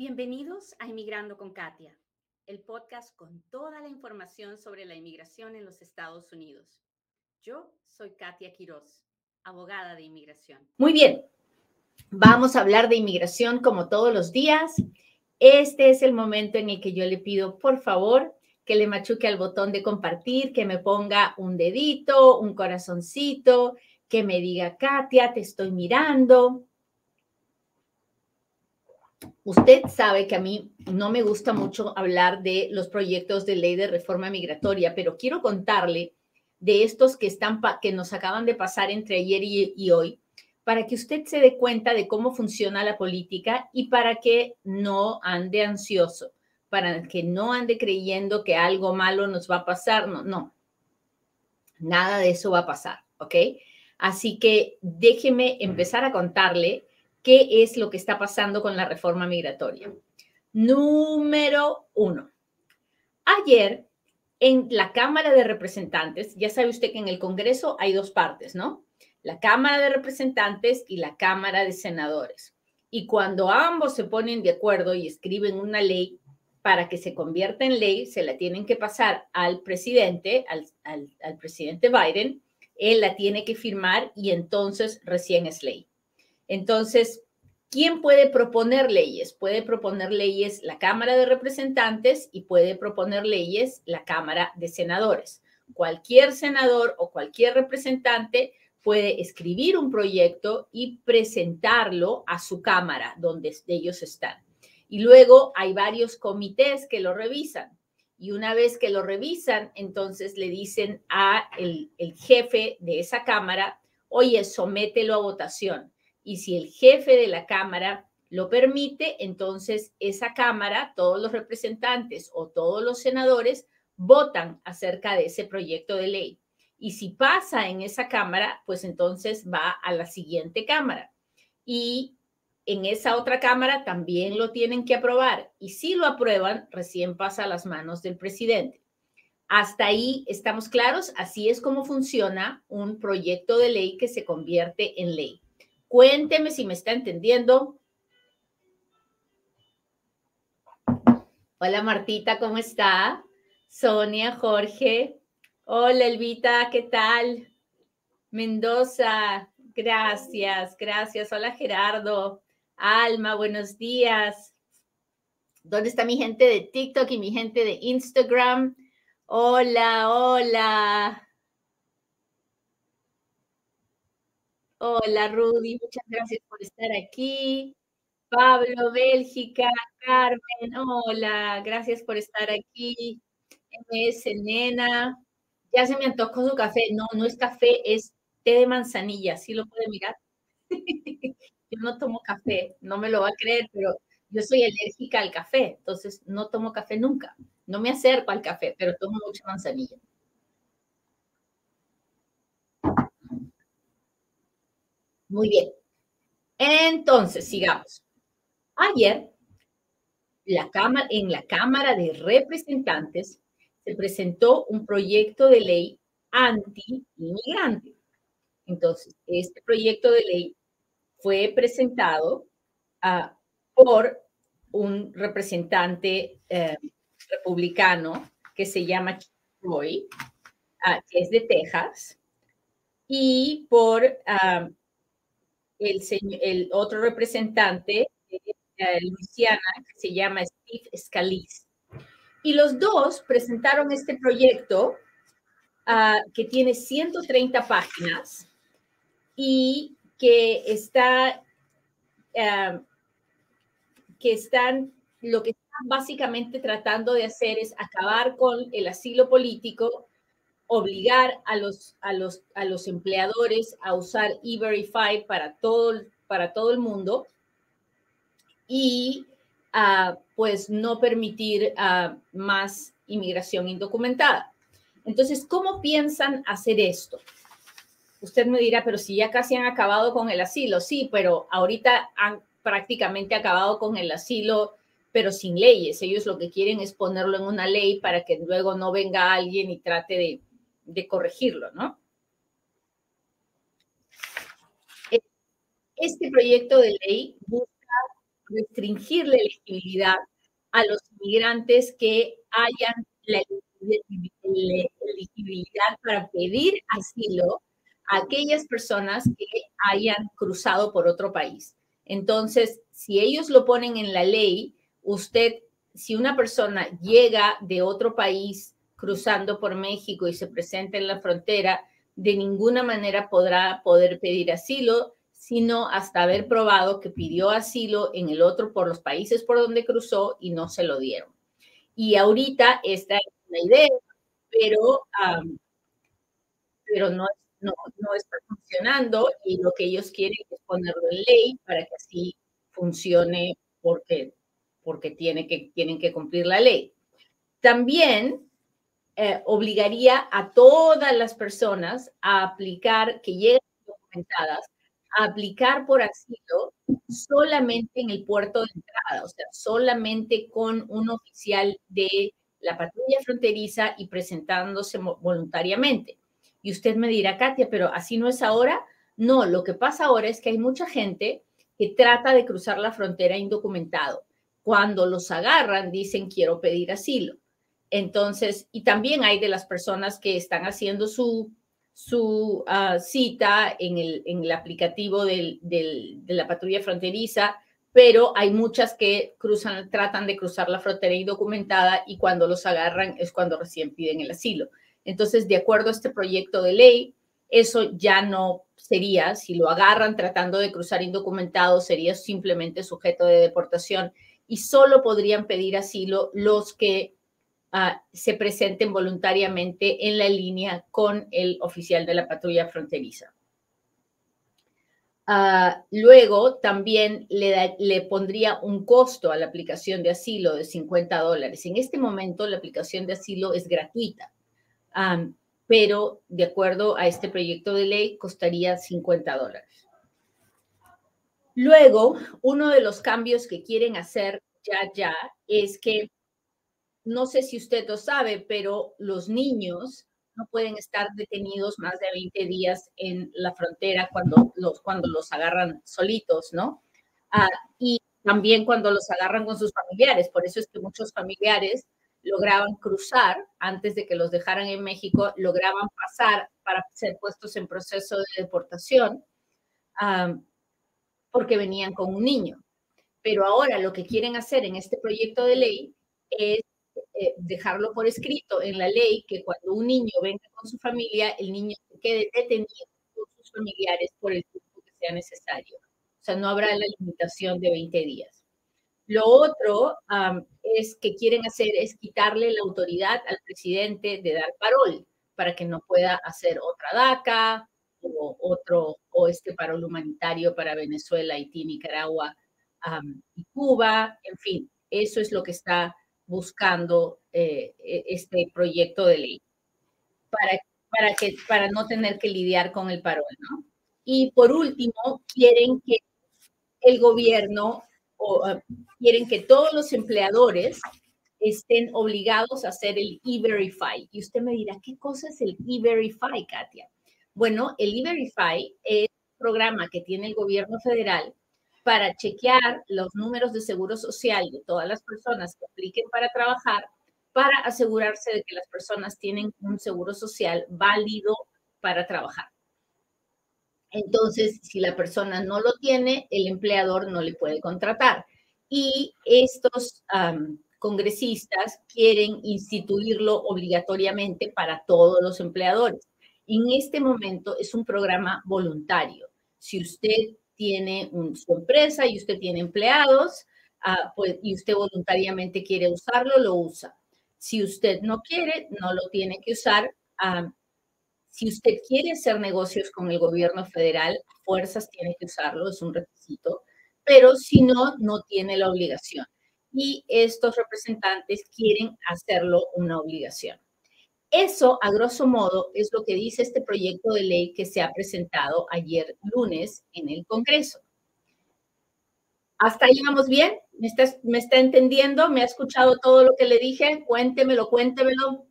Bienvenidos a Inmigrando con Katia, el podcast con toda la información sobre la inmigración en los Estados Unidos. Yo soy Katia Quiroz, abogada de inmigración. Muy bien, vamos a hablar de inmigración como todos los días. Este es el momento en el que yo le pido, por favor, que le machuque al botón de compartir, que me ponga un dedito, un corazoncito, que me diga, Katia, te estoy mirando. Usted sabe que a mí no me gusta mucho hablar de los proyectos de ley de reforma migratoria, pero quiero contarle de estos que, están que nos acaban de pasar entre ayer y, y hoy, para que usted se dé cuenta de cómo funciona la política y para que no ande ansioso, para que no ande creyendo que algo malo nos va a pasar. No, no. Nada de eso va a pasar, ¿ok? Así que déjeme empezar a contarle qué es lo que está pasando con la reforma migratoria. Número uno. Ayer en la Cámara de Representantes, ya sabe usted que en el Congreso hay dos partes, ¿no? La Cámara de Representantes y la Cámara de Senadores. Y cuando ambos se ponen de acuerdo y escriben una ley para que se convierta en ley, se la tienen que pasar al presidente, al, presidente Biden, él la tiene que firmar y entonces recién es ley. Entonces, ¿quién puede proponer leyes? Puede proponer leyes la Cámara de Representantes y puede proponer leyes la Cámara de Senadores. Cualquier senador o cualquier representante puede escribir un proyecto y presentarlo a su Cámara, donde ellos están. Y luego hay varios comités que lo revisan. Y una vez que lo revisan, entonces le dicen a el, el jefe de esa Cámara, oye, somételo a votación y si el jefe de la Cámara lo permite, entonces esa Cámara, todos los representantes o todos los senadores votan acerca de ese proyecto de ley. Y si pasa en esa Cámara, pues entonces va a la siguiente Cámara. Y en esa otra Cámara también lo tienen que aprobar. Y si lo aprueban, recién pasa a las manos del presidente. Hasta ahí estamos claros. Así es como funciona un proyecto de ley que se convierte en ley. Cuénteme si me está entendiendo. Hola Martita, ¿cómo está? Sonia, Jorge. Hola Elvita, ¿qué tal? Mendoza, gracias, gracias. Hola Gerardo. Alma, buenos días. ¿Dónde está mi gente de TikTok y mi gente de Instagram? Hola, hola. Hola Rudy, muchas gracias por estar aquí. Pablo, Bélgica, Carmen, hola, gracias por estar aquí. MS Nena, ya se me antojó su café. No, no es café, es té de manzanilla, ¿sí lo puede mirar? yo no tomo café, no me lo va a creer, pero yo soy alérgica al café, entonces no tomo café nunca. No me acerco al café, pero tomo mucha manzanilla. Muy bien. Entonces, sigamos. Ayer, la cámara, en la Cámara de Representantes se presentó un proyecto de ley anti-inmigrante. Entonces, este proyecto de ley fue presentado uh, por un representante uh, republicano que se llama Roy, uh, que es de Texas, y por el, otro representante de Luisiana, se llama Steve Scalise. Y los dos presentaron este proyecto uh, que tiene 130 páginas y que está, uh, que están, lo que están básicamente tratando de hacer es acabar con el asilo político obligar a los, a los, a los empleadores a usar E-Verify para todo, para todo el mundo y uh, pues no permitir uh, más inmigración indocumentada. Entonces, ¿cómo piensan hacer esto? Usted me dirá, pero si ya casi han acabado con el asilo, sí, pero ahorita han prácticamente acabado con el asilo, pero sin leyes. Ellos lo que quieren es ponerlo en una ley para que luego no venga alguien y trate de de corregirlo, ¿no? Este proyecto de ley busca restringir la elegibilidad a los inmigrantes que hayan la elegibilidad para pedir asilo a aquellas personas que hayan cruzado por otro país. Entonces, si ellos lo ponen en la ley, usted, si una persona llega de otro país cruzando por México y se presenta en la frontera, de ninguna manera podrá poder pedir asilo, sino hasta haber probado que pidió asilo en el otro por los países por donde cruzó y no se lo dieron. Y ahorita esta es una idea, pero, pero no, no, no está funcionando y lo que ellos quieren es ponerlo en ley para que así funcione porque, porque tiene que, tienen que cumplir la ley. También eh, obligaría a todas las personas a aplicar, que lleguen documentadas, a aplicar por asilo solamente en el puerto de entrada, o sea, solamente con un oficial de la patrulla fronteriza y presentándose voluntariamente. Y usted me dirá, Katia, pero así no es ahora. No, lo que pasa ahora es que hay mucha gente que trata de cruzar la frontera indocumentado. Cuando los agarran, dicen quiero pedir asilo. Entonces, y también hay de las personas que están haciendo su, su ah, cita en el, en el aplicativo de la patrulla fronteriza, pero hay muchas que cruzan, tratan de cruzar la frontera indocumentada y cuando los agarran es cuando recién piden el asilo. Entonces, de acuerdo a este proyecto de ley, eso ya no sería, si lo agarran tratando de cruzar indocumentado, sería simplemente sujeto de deportación y solo podrían pedir asilo los que uh, se presenten voluntariamente en la línea con el oficial de la patrulla fronteriza. Uh, luego también le, le, pondría un costo a la aplicación de asilo de 50 dólares. En este momento la aplicación de asilo es gratuita pero de acuerdo a este proyecto de ley costaría 50 dólares. Luego, uno de los cambios que quieren hacer ya, ya, es que, no sé si usted lo sabe, pero los niños no pueden estar detenidos más de 20 días en la frontera cuando los, cuando los agarran solitos, ¿no? Ah, y también cuando los agarran con sus familiares. Por eso es que muchos familiares lograban cruzar antes de que los dejaran en México, lograban pasar para ser puestos en proceso de deportación porque venían con un niño. Pero ahora lo que quieren hacer en este proyecto de ley es eh, dejarlo por escrito en la ley que cuando un niño venga con su familia, el niño se quede detenido con sus familiares por el tiempo que sea necesario. O sea, no habrá la limitación de 20 días. Lo otro es que quieren hacer es quitarle la autoridad al presidente de dar parol para que no pueda hacer otra DACA o otro o este parol humanitario para Venezuela, Haití, Nicaragua y Cuba. En fin, eso es lo que está buscando eh, e, este proyecto de ley para, para, que, para no tener que lidiar con el parol. ¿no? Y por último, quieren que el gobierno o ah, quieren que todos los empleadores estén obligados a hacer el E-Verify. Y usted me dirá, ¿qué cosa es el E-Verify, Katia? Bueno, el E-Verify es un programa que tiene el gobierno federal para chequear los números de seguro social de todas las personas que apliquen para trabajar, para asegurarse de que las personas tienen un seguro social válido para trabajar. Entonces, si la persona no lo tiene, el empleador no le puede contratar. Y estos congresistas quieren instituirlo obligatoriamente para todos los empleadores. En este momento es un programa voluntario. Si usted tiene su empresa y usted tiene empleados ah, pues, y usted voluntariamente quiere usarlo, lo usa. Si usted no quiere, no lo tiene que usar. Si usted quiere hacer negocios con el gobierno federal, fuerzas tiene que usarlo, es un requisito, pero si no, no tiene la obligación. Y estos representantes quieren hacerlo una obligación. Eso, a grosso modo, es lo que dice este proyecto de ley que se ha presentado ayer lunes en el Congreso. ¿Hasta ahí vamos bien? ¿Me está, ¿Me está entendiendo? ¿Me ha escuchado todo lo que le dije? Cuéntemelo, cuéntemelo.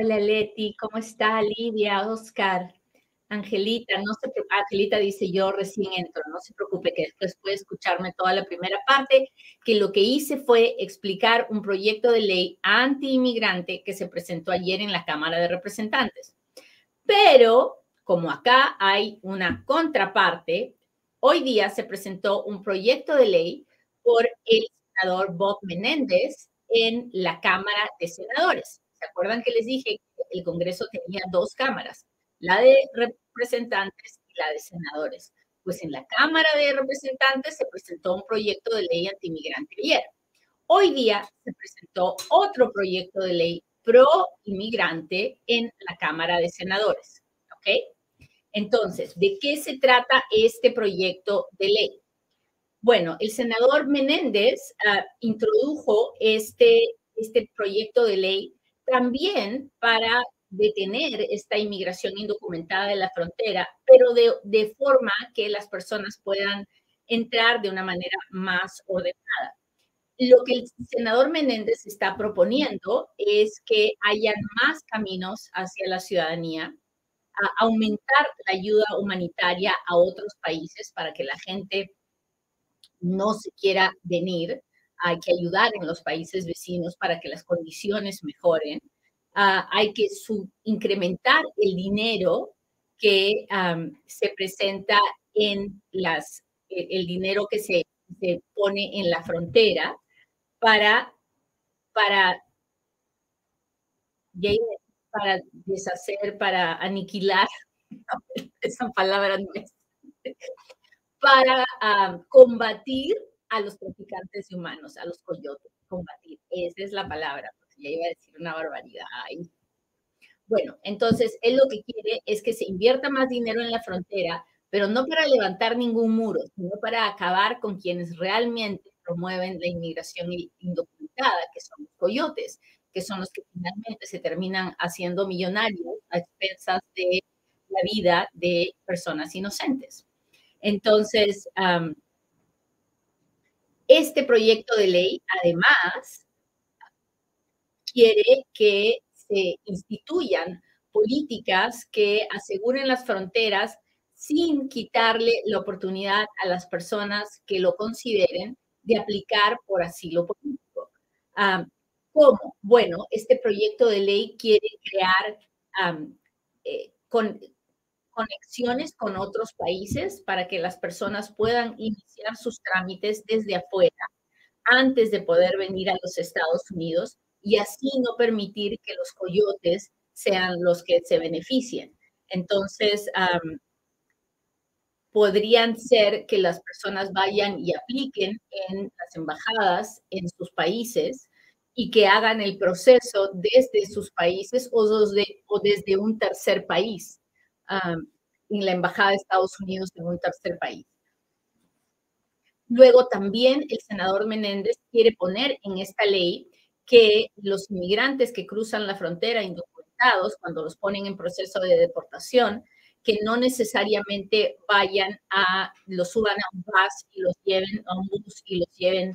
Hola Leti, ¿cómo está Lidia, Oscar? Angelita, no se Angelita dice yo recién entro, no se preocupe que después puede escucharme toda la primera parte, que lo que hice fue explicar un proyecto de ley anti-inmigrante que se presentó ayer en la Cámara de Representantes. Pero como acá hay una contraparte, hoy día se presentó un proyecto de ley por el senador Bob Menéndez en la Cámara de Senadores. ¿Se acuerdan que les dije que el Congreso tenía dos cámaras? la de representantes y la de senadores. Pues en la Cámara de Representantes se presentó un proyecto de ley antimigrante ayer. Hoy día se presentó otro proyecto de ley pro inmigrante en la Cámara de Senadores. ¿Ok? Entonces, ¿de qué se trata este proyecto de ley? Bueno, el senador Menéndez uh, introdujo este, este proyecto de ley también para detener esta inmigración indocumentada de la frontera, pero de, de forma que las personas puedan entrar de una manera más ordenada. Lo que el senador Menéndez está proponiendo es que haya más caminos hacia la ciudadanía, a aumentar la ayuda humanitaria a otros países para que la gente no se quiera venir. Hay que ayudar en los países vecinos para que las condiciones mejoren. Ah, hay que incrementar el dinero que se presenta en las, e, el, dinero que se, se, pone en la frontera para, para, para deshacer, para aniquilar, esa palabra no es, para combatir a los traficantes de humanos, a los coyotes, combatir, esa es la palabra ya iba a decir una barbaridad. Bueno, entonces él lo que quiere es que se invierta más dinero en la frontera, pero no para levantar ningún muro, sino para acabar con quienes realmente promueven la inmigración indocumentada, que son los coyotes, que son los que finalmente se terminan haciendo millonarios a expensas de la vida de personas inocentes. Entonces, este proyecto de ley, además, quiere que se instituyan políticas que aseguren las fronteras sin quitarle la oportunidad a las personas que lo consideren de aplicar por asilo político. ¿Cómo? Bueno, este proyecto de ley quiere crear eh, conexiones con otros países para que las personas puedan iniciar sus trámites desde afuera antes de poder venir a los Estados Unidos y así no permitir que los coyotes sean los que se beneficien. Entonces, podrían ser que las personas vayan y apliquen en las embajadas en sus países y que hagan el proceso desde sus países o desde, o desde un tercer país, en la embajada de Estados Unidos en un tercer país. Luego también el senador Menéndez quiere poner en esta ley que los inmigrantes que cruzan la frontera indocumentados, cuando los ponen en proceso de deportación, que no necesariamente vayan a, los suban a un bus y los lleven a un bus y los lleven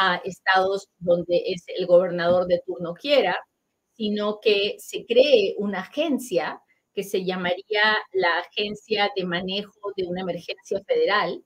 a estados donde es el gobernador de turno quiera, sino que se cree una agencia que se llamaría la Agencia de Manejo de una Emergencia Federal,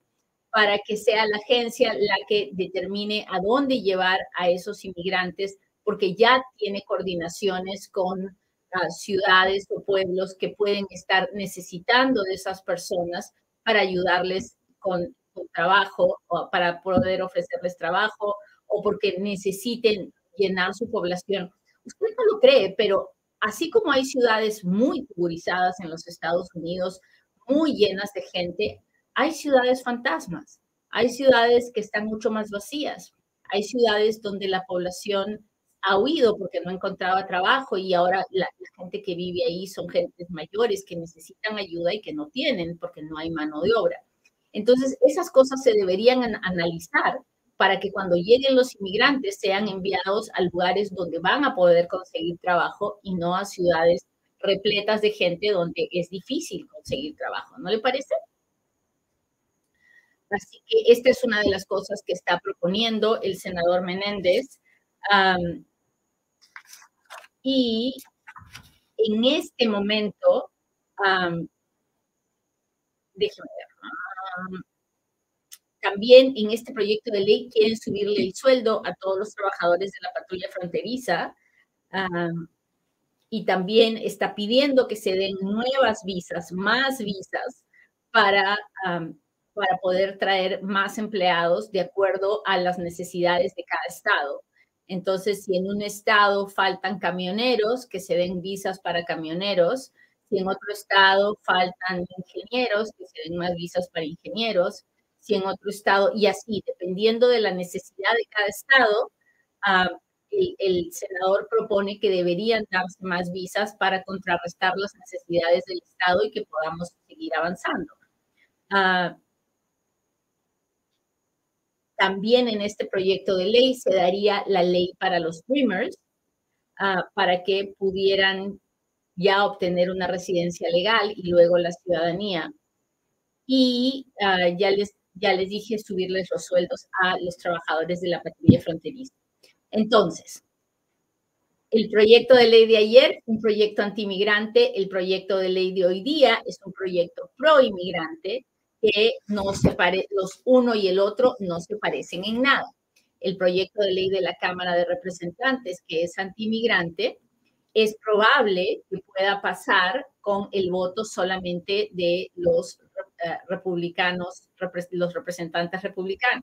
para que sea la agencia la que determine a dónde llevar a esos inmigrantes porque ya tiene coordinaciones con ah, ciudades o pueblos que pueden estar necesitando de esas personas para ayudarles con, trabajo o para poder ofrecerles trabajo o porque necesiten llenar su población. Usted no lo cree, pero así como hay ciudades muy turizadas en los Estados Unidos, muy llenas de gente, hay ciudades fantasmas, hay ciudades que están mucho más vacías, hay ciudades donde la población ha huido porque no encontraba trabajo y ahora la, gente que vive ahí son gentes mayores que necesitan ayuda y que no tienen porque no hay mano de obra. Entonces, esas cosas se deberían analizar para que cuando lleguen los inmigrantes sean enviados a lugares donde van a poder conseguir trabajo y no a ciudades repletas de gente donde es difícil conseguir trabajo. ¿No le parece? Así que esta es una de las cosas que está proponiendo el senador Menéndez. Y en este momento, déjeme ver, también en este proyecto de ley quieren subirle el sueldo a todos los trabajadores de la patrulla fronteriza y también está pidiendo que se den nuevas visas, más visas para, para poder traer más empleados de acuerdo a las necesidades de cada estado. Entonces, si en un estado faltan camioneros, que se den visas para camioneros. Si en otro estado faltan ingenieros, que se den más visas para ingenieros. Si en otro estado, y así, dependiendo de la necesidad de cada estado, ah, el, senador propone que deberían darse más visas para contrarrestar las necesidades del estado y que podamos seguir avanzando. Ah, también en este proyecto de ley se daría la ley para los Dreamers ah, para que pudieran ya obtener una residencia legal y luego la ciudadanía. Y ya, les, ya les dije subirles los sueldos a los trabajadores de la patrulla fronteriza. Entonces, el proyecto de ley de ayer, un proyecto antimigrante, el proyecto de ley de hoy día es un proyecto pro-inmigrante que no se pare, los uno y el otro no se parecen en nada. El proyecto de ley de la Cámara de Representantes, que es antimigrante, es probable que pueda pasar con el voto solamente de los eh, republicanos, los representantes republicanos.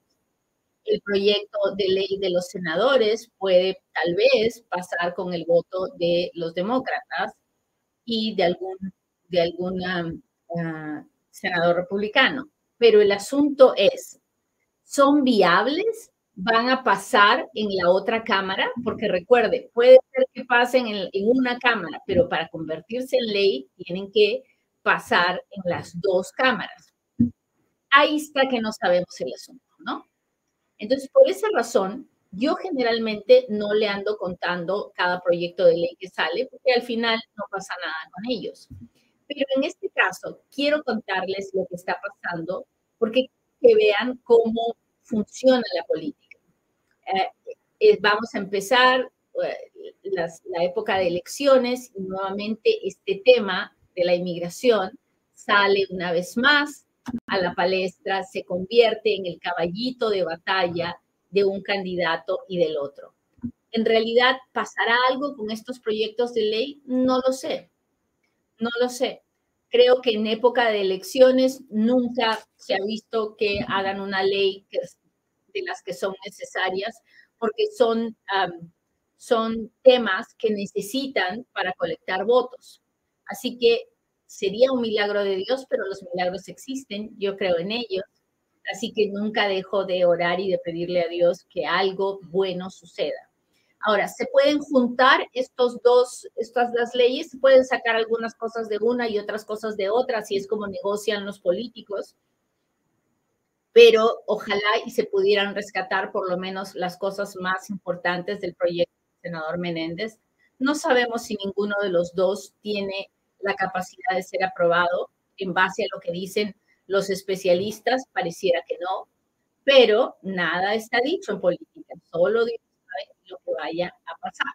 El proyecto de ley de los senadores puede tal vez pasar con el voto de los demócratas y de algún, de alguna ah, senador republicano. Pero el asunto es, ¿son viables? ¿Van a pasar en la otra cámara? Porque recuerde, puede ser que pasen en, una cámara, pero para convertirse en ley tienen que pasar en las dos cámaras. Ahí está que no sabemos el asunto, ¿no? Entonces, por esa razón, yo generalmente no le ando contando cada proyecto de ley que sale, porque al final no pasa nada con ellos. Pero en este caso, quiero contarles lo que está pasando porque que vean cómo funciona la política. Eh, eh, vamos a empezar eh, la época de elecciones y nuevamente este tema de la inmigración sale una vez más a la palestra, se convierte en el caballito de batalla de un candidato y del otro. ¿En realidad pasará algo con estos proyectos de ley? No lo sé. No lo sé. Creo que en época de elecciones nunca se ha visto que hagan una ley de las que son necesarias, porque son, son temas que necesitan para colectar votos. Así que sería un milagro de Dios, pero los milagros existen, yo creo en ellos. Así que nunca dejo de orar y de pedirle a Dios que algo bueno suceda. Ahora, se pueden juntar estos dos, estas las leyes, se pueden sacar algunas cosas de una y otras cosas de otra, así es como negocian los políticos, pero ojalá y se pudieran rescatar por lo menos las cosas más importantes del proyecto del senador Menéndez. No sabemos si ninguno de los dos tiene la capacidad de ser aprobado en base a lo que dicen los especialistas, pareciera que no, pero nada está dicho en política, solo lo que vaya a pasar.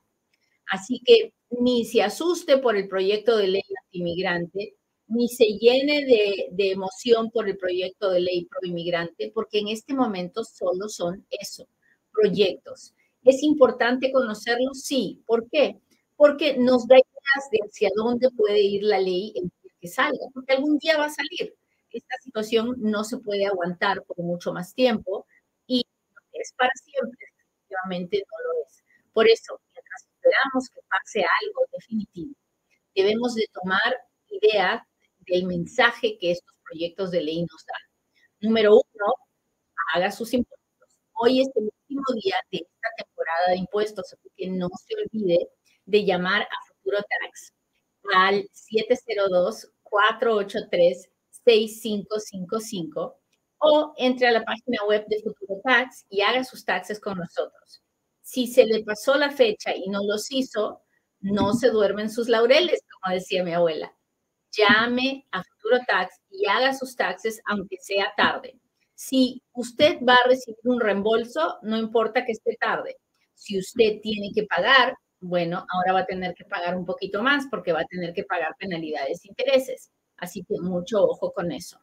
Así que ni se asuste por el proyecto de ley antimigrante, ni se llene de, de emoción por el proyecto de ley proinmigrante, porque en este momento solo son eso, proyectos. ¿Es importante conocerlos? Sí. ¿Por qué? Porque nos da ideas de hacia dónde puede ir la ley en que salga, porque algún día va a salir. Esta situación no se puede aguantar por mucho más tiempo y es para siempre definitivamente no lo es. Por eso, mientras esperamos que pase algo definitivo, debemos de tomar idea del mensaje que estos proyectos de ley nos dan. Número uno, haga sus impuestos. Hoy es el último día de esta temporada de impuestos, así que no se olvide de llamar a Futuro Tax al 702-483-6555 o entre a la página web de Futuro Tax y haga sus taxes con nosotros. Si se le pasó la fecha y no los hizo, no se duermen sus laureles, como decía mi abuela. Llame a Futuro Tax y haga sus taxes aunque sea tarde. Si usted va a recibir un reembolso, no importa que esté tarde. Si usted tiene que pagar, bueno, ahora va a tener que pagar un poquito más porque va a tener que pagar penalidades e intereses. Así que mucho ojo con eso.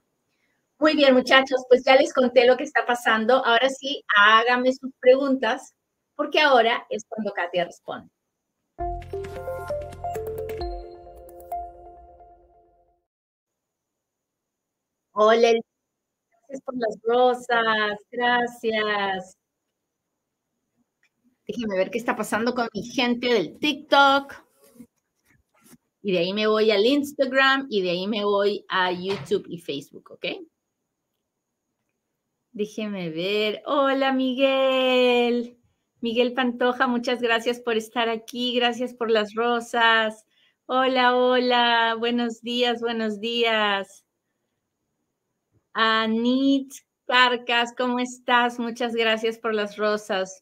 Muy bien, muchachos, pues ya les conté lo que está pasando. Ahora sí, háganme sus preguntas porque ahora es cuando Katia responde. Hola, gracias por las rosas, gracias. Déjenme ver qué está pasando con mi gente del TikTok. Y de ahí me voy al Instagram y de ahí me voy a YouTube y Facebook, ¿ok? Déjenme ver. Hola, Miguel. Miguel Pantoja, muchas gracias por estar aquí. Gracias por las rosas. Hola, hola. Buenos días, buenos días. Anit Carcas, ¿cómo estás? Muchas gracias por las rosas.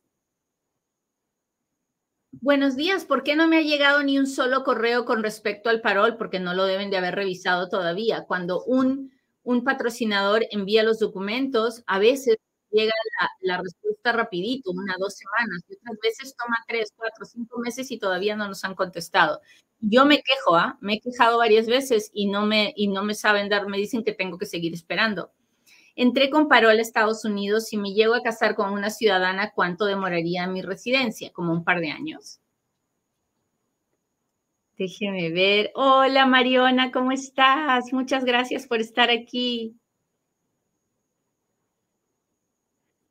Buenos días, ¿por qué no me ha llegado ni un solo correo con respecto al parol? Porque no lo deben de haber revisado todavía. Cuando un, un patrocinador envía los documentos, a veces llega la, respuesta rapidito, una, dos semanas, y otras veces toma tres, cuatro, cinco meses y todavía no nos han contestado. Yo me quejo, ¿ah? me he quejado varias veces y no, me, y no me saben dar, me dicen que tengo que seguir esperando. Entré con parol a Estados Unidos. Si me llego a casar con una ciudadana, ¿cuánto demoraría mi residencia? Como un par de años. Déjeme ver. Hola Mariona, ¿cómo estás? Muchas gracias por estar aquí.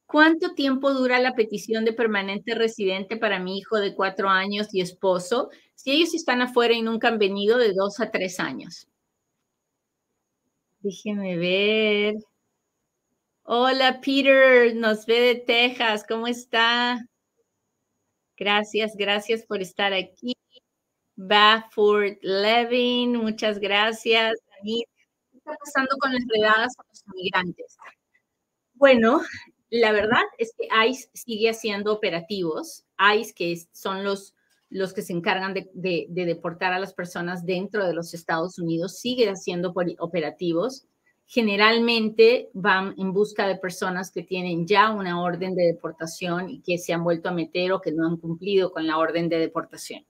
¿Cuánto tiempo dura la petición de permanente residente para mi hijo de cuatro años y esposo? Si ellos están afuera y nunca han venido, de dos a tres años. Déjeme ver. Hola, Peter, nos ve de Texas. ¿Cómo está? Gracias, gracias por estar aquí. Bafford Levin, muchas gracias. ¿Qué está pasando con las redadas a los inmigrantes? Bueno, la verdad es que ICE sigue haciendo operativos. ICE, que son los, los que se encargan de, deportar a las personas dentro de los Estados Unidos, sigue haciendo operativos. Generalmente van en busca de personas que tienen ya una orden de deportación y que se han vuelto a meter o que no han cumplido con la orden de deportación.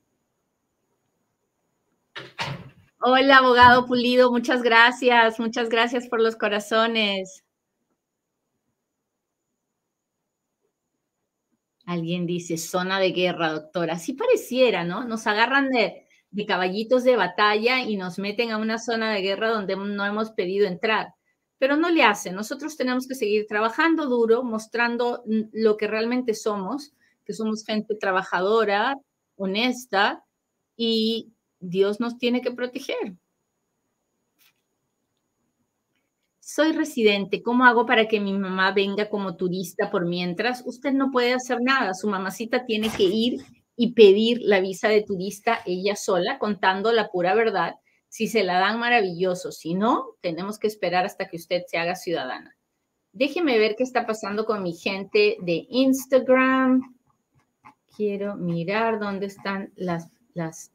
Hola, abogado Pulido, muchas gracias, muchas gracias por los corazones. Alguien dice, zona de guerra, doctora. Sí pareciera, ¿no? Nos agarran de, caballitos de batalla y nos meten a una zona de guerra donde no hemos pedido entrar. Pero no le hace. Nosotros tenemos que seguir trabajando duro, mostrando lo que realmente somos, que somos gente trabajadora, honesta, y Dios nos tiene que proteger. soy residente, ¿cómo hago para que mi mamá venga como turista por mientras? Usted no puede hacer nada, su mamacita tiene que ir y pedir la visa de turista ella sola, contando la pura verdad. Si se la dan, maravilloso. Si no, tenemos que esperar hasta que usted se haga ciudadana. Déjeme ver qué está pasando con mi gente de Instagram. Quiero mirar dónde están las, las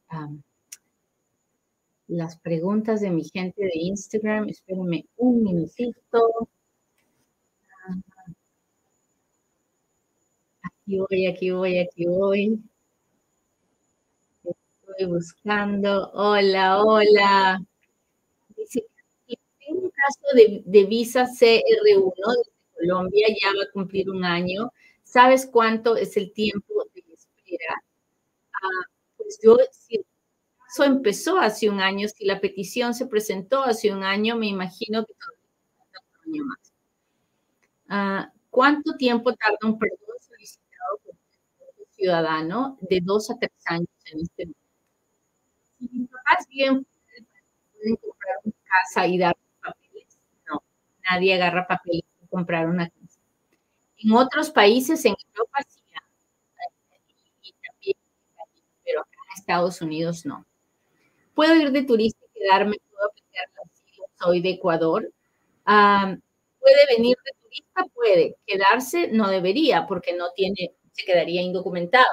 las preguntas de mi gente de Instagram. Espérenme un minutito. Aquí voy, aquí voy, aquí voy. Estoy buscando. Hola, hola. Dice, tengo un caso de, visa CR1 de Colombia, ya va a cumplir un año. ¿Sabes cuánto es el tiempo de espera? Ah, pues yo, si eso empezó hace un año, si la petición se presentó hace un año, me imagino que un año más. Ah, ¿Cuánto tiempo tarda un perdón solicitado por un ciudadano? De dos a tres años en este momento. Si mis papás bien pueden comprar una casa y dar papeles, no, nadie agarra papeles para comprar una casa. En otros países, en Europa sí, pero acá en Estados Unidos no puedo ir de turista y quedarme, puedo aplicar soy de Ecuador. puede venir de turista, puede. Quedarse no debería porque no tiene, se quedaría indocumentado.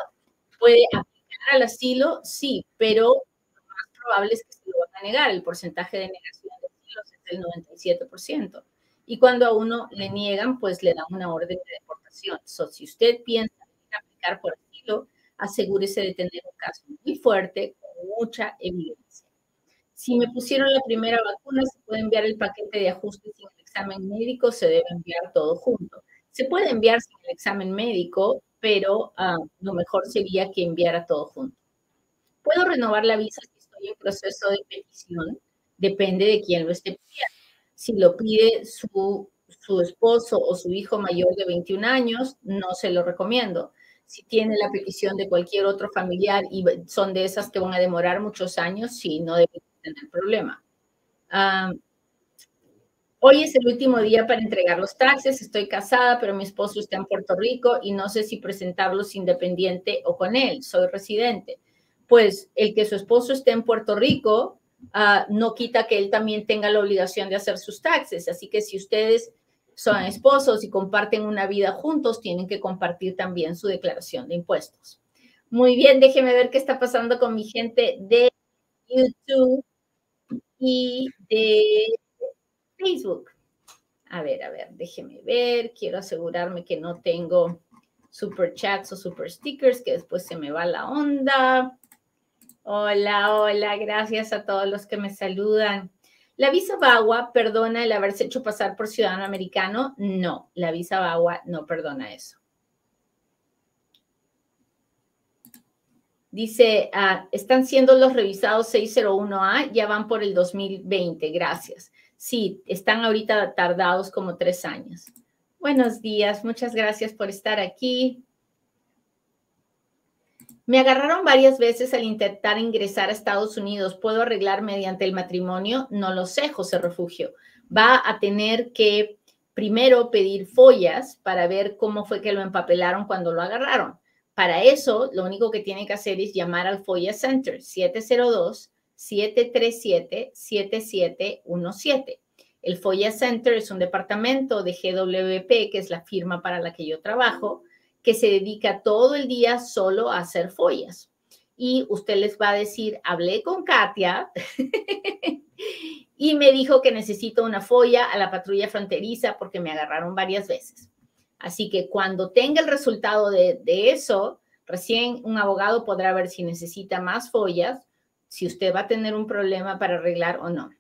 Puede aplicar al asilo, sí, pero lo más probable es que se lo van a negar. El porcentaje de negación de asilo es del 97%. Y cuando a uno le niegan, pues le dan una orden de deportación. So, si usted piensa en aplicar por asilo, asegúrese de tener un caso muy fuerte mucha evidencia. Si me pusieron la primera vacuna, se puede enviar el paquete de ajustes sin el examen médico, se debe enviar todo junto. Se puede enviar sin el examen médico, pero ah, lo mejor sería que enviara todo junto. ¿Puedo renovar la visa si estoy en proceso de petición? Depende de quién lo esté pidiendo. Si lo pide su, su esposo o su hijo mayor de 21 años, no se lo recomiendo si tiene la petición de cualquier otro familiar y son de esas que van a demorar muchos años, sí, no debe tener problema. hoy es el último día para entregar los taxes. Estoy casada, pero mi esposo está en Puerto Rico y no sé si presentarlos independiente o con él. Soy residente. Pues el que su esposo esté en Puerto Rico ah, no quita que él también tenga la obligación de hacer sus taxes. Así que si ustedes son esposos y comparten una vida juntos, tienen que compartir también su declaración de impuestos. Muy bien, déjeme ver qué está pasando con mi gente de YouTube y de Facebook. A ver, a ver, déjeme ver. Quiero asegurarme que no tengo super chats o super stickers, que después se me va la onda. Hola, hola, gracias a todos los que me saludan. ¿La visa BAGUA perdona el haberse hecho pasar por ciudadano americano? No, la visa BAGUA no perdona eso. Dice, ah, están siendo los revisados 601A, ya van por el 2020, gracias. Sí, están ahorita tardados como tres años. Buenos días, muchas gracias por estar aquí. Me agarraron varias veces al intentar ingresar a Estados Unidos. ¿Puedo arreglar mediante el matrimonio? No lo sé, José Refugio. Va a tener que primero pedir follas para ver cómo fue que lo empapelaron cuando lo agarraron. Para eso, lo único que tiene que hacer es llamar al Foya Center 702-737-7717. El Foya Center es un departamento de GWP, que es la firma para la que yo trabajo que se dedica todo el día solo a hacer follas. Y usted les va a decir, hablé con Katia y me dijo que necesito una folla a la patrulla fronteriza porque me agarraron varias veces. Así que cuando tenga el resultado de, de eso, recién un abogado podrá ver si necesita más follas, si usted va a tener un problema para arreglar o no.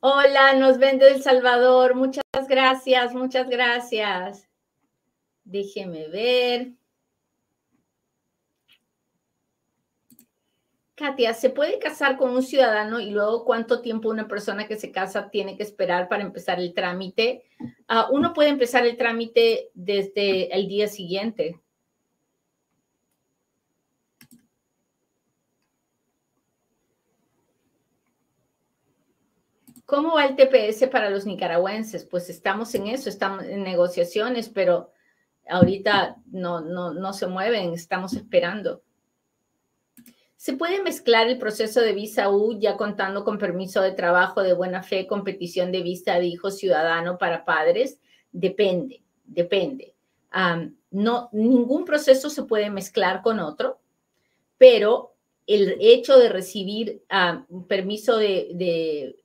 Hola, nos ven de El Salvador. Muchas gracias, muchas gracias. Déjeme ver. Katia, ¿se puede casar con un ciudadano y luego cuánto tiempo una persona que se casa tiene que esperar para empezar el trámite? Ah, uno puede empezar el trámite desde el día siguiente. ¿Cómo va el TPS para los nicaragüenses? Pues estamos en eso, estamos en negociaciones, pero ahorita no, no, no se mueven, estamos esperando. ¿Se puede mezclar el proceso de visa U ya contando con permiso de trabajo de buena fe, competición de vista de hijo ciudadano para padres? Depende, depende. no, ningún proceso se puede mezclar con otro, pero el hecho de recibir ah, un permiso de,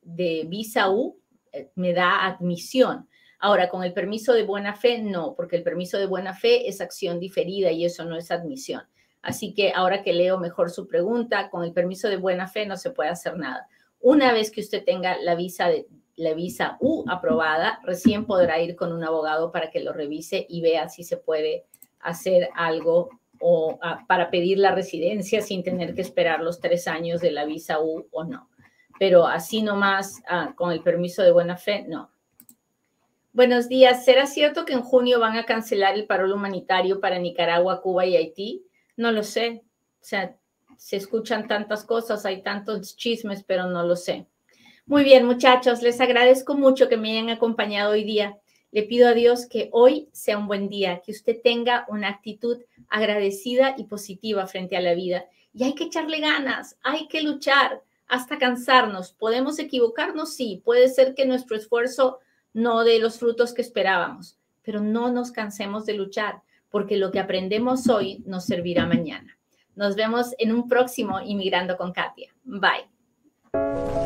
visa U eh, me da admisión. Ahora, con el permiso de buena fe, no, porque el permiso de buena fe es acción diferida y eso no es admisión. Así que ahora que leo mejor su pregunta, con el permiso de buena fe no se puede hacer nada. Una vez que usted tenga la visa, la visa U aprobada, recién podrá ir con un abogado para que lo revise y vea si se puede hacer algo o para pedir la residencia sin tener que esperar los tres años de la visa U o no. Pero así nomás, ah, con el permiso de buena fe, no. Buenos días. ¿Será cierto que en junio van a cancelar el paro humanitario para Nicaragua, Cuba y Haití? No lo sé. O sea, se escuchan tantas cosas, hay tantos chismes, pero no lo sé. Muy bien, muchachos, les agradezco mucho que me hayan acompañado hoy día. Le pido a Dios que hoy sea un buen día, que usted tenga una actitud agradecida y positiva frente a la vida. Y hay que echarle ganas, hay que luchar hasta cansarnos. ¿Podemos equivocarnos? Sí, puede ser que nuestro esfuerzo no dé los frutos que esperábamos, pero no nos cansemos de luchar, porque lo que aprendemos hoy nos servirá mañana. Nos vemos en un próximo Inmigrando con Katia. Bye.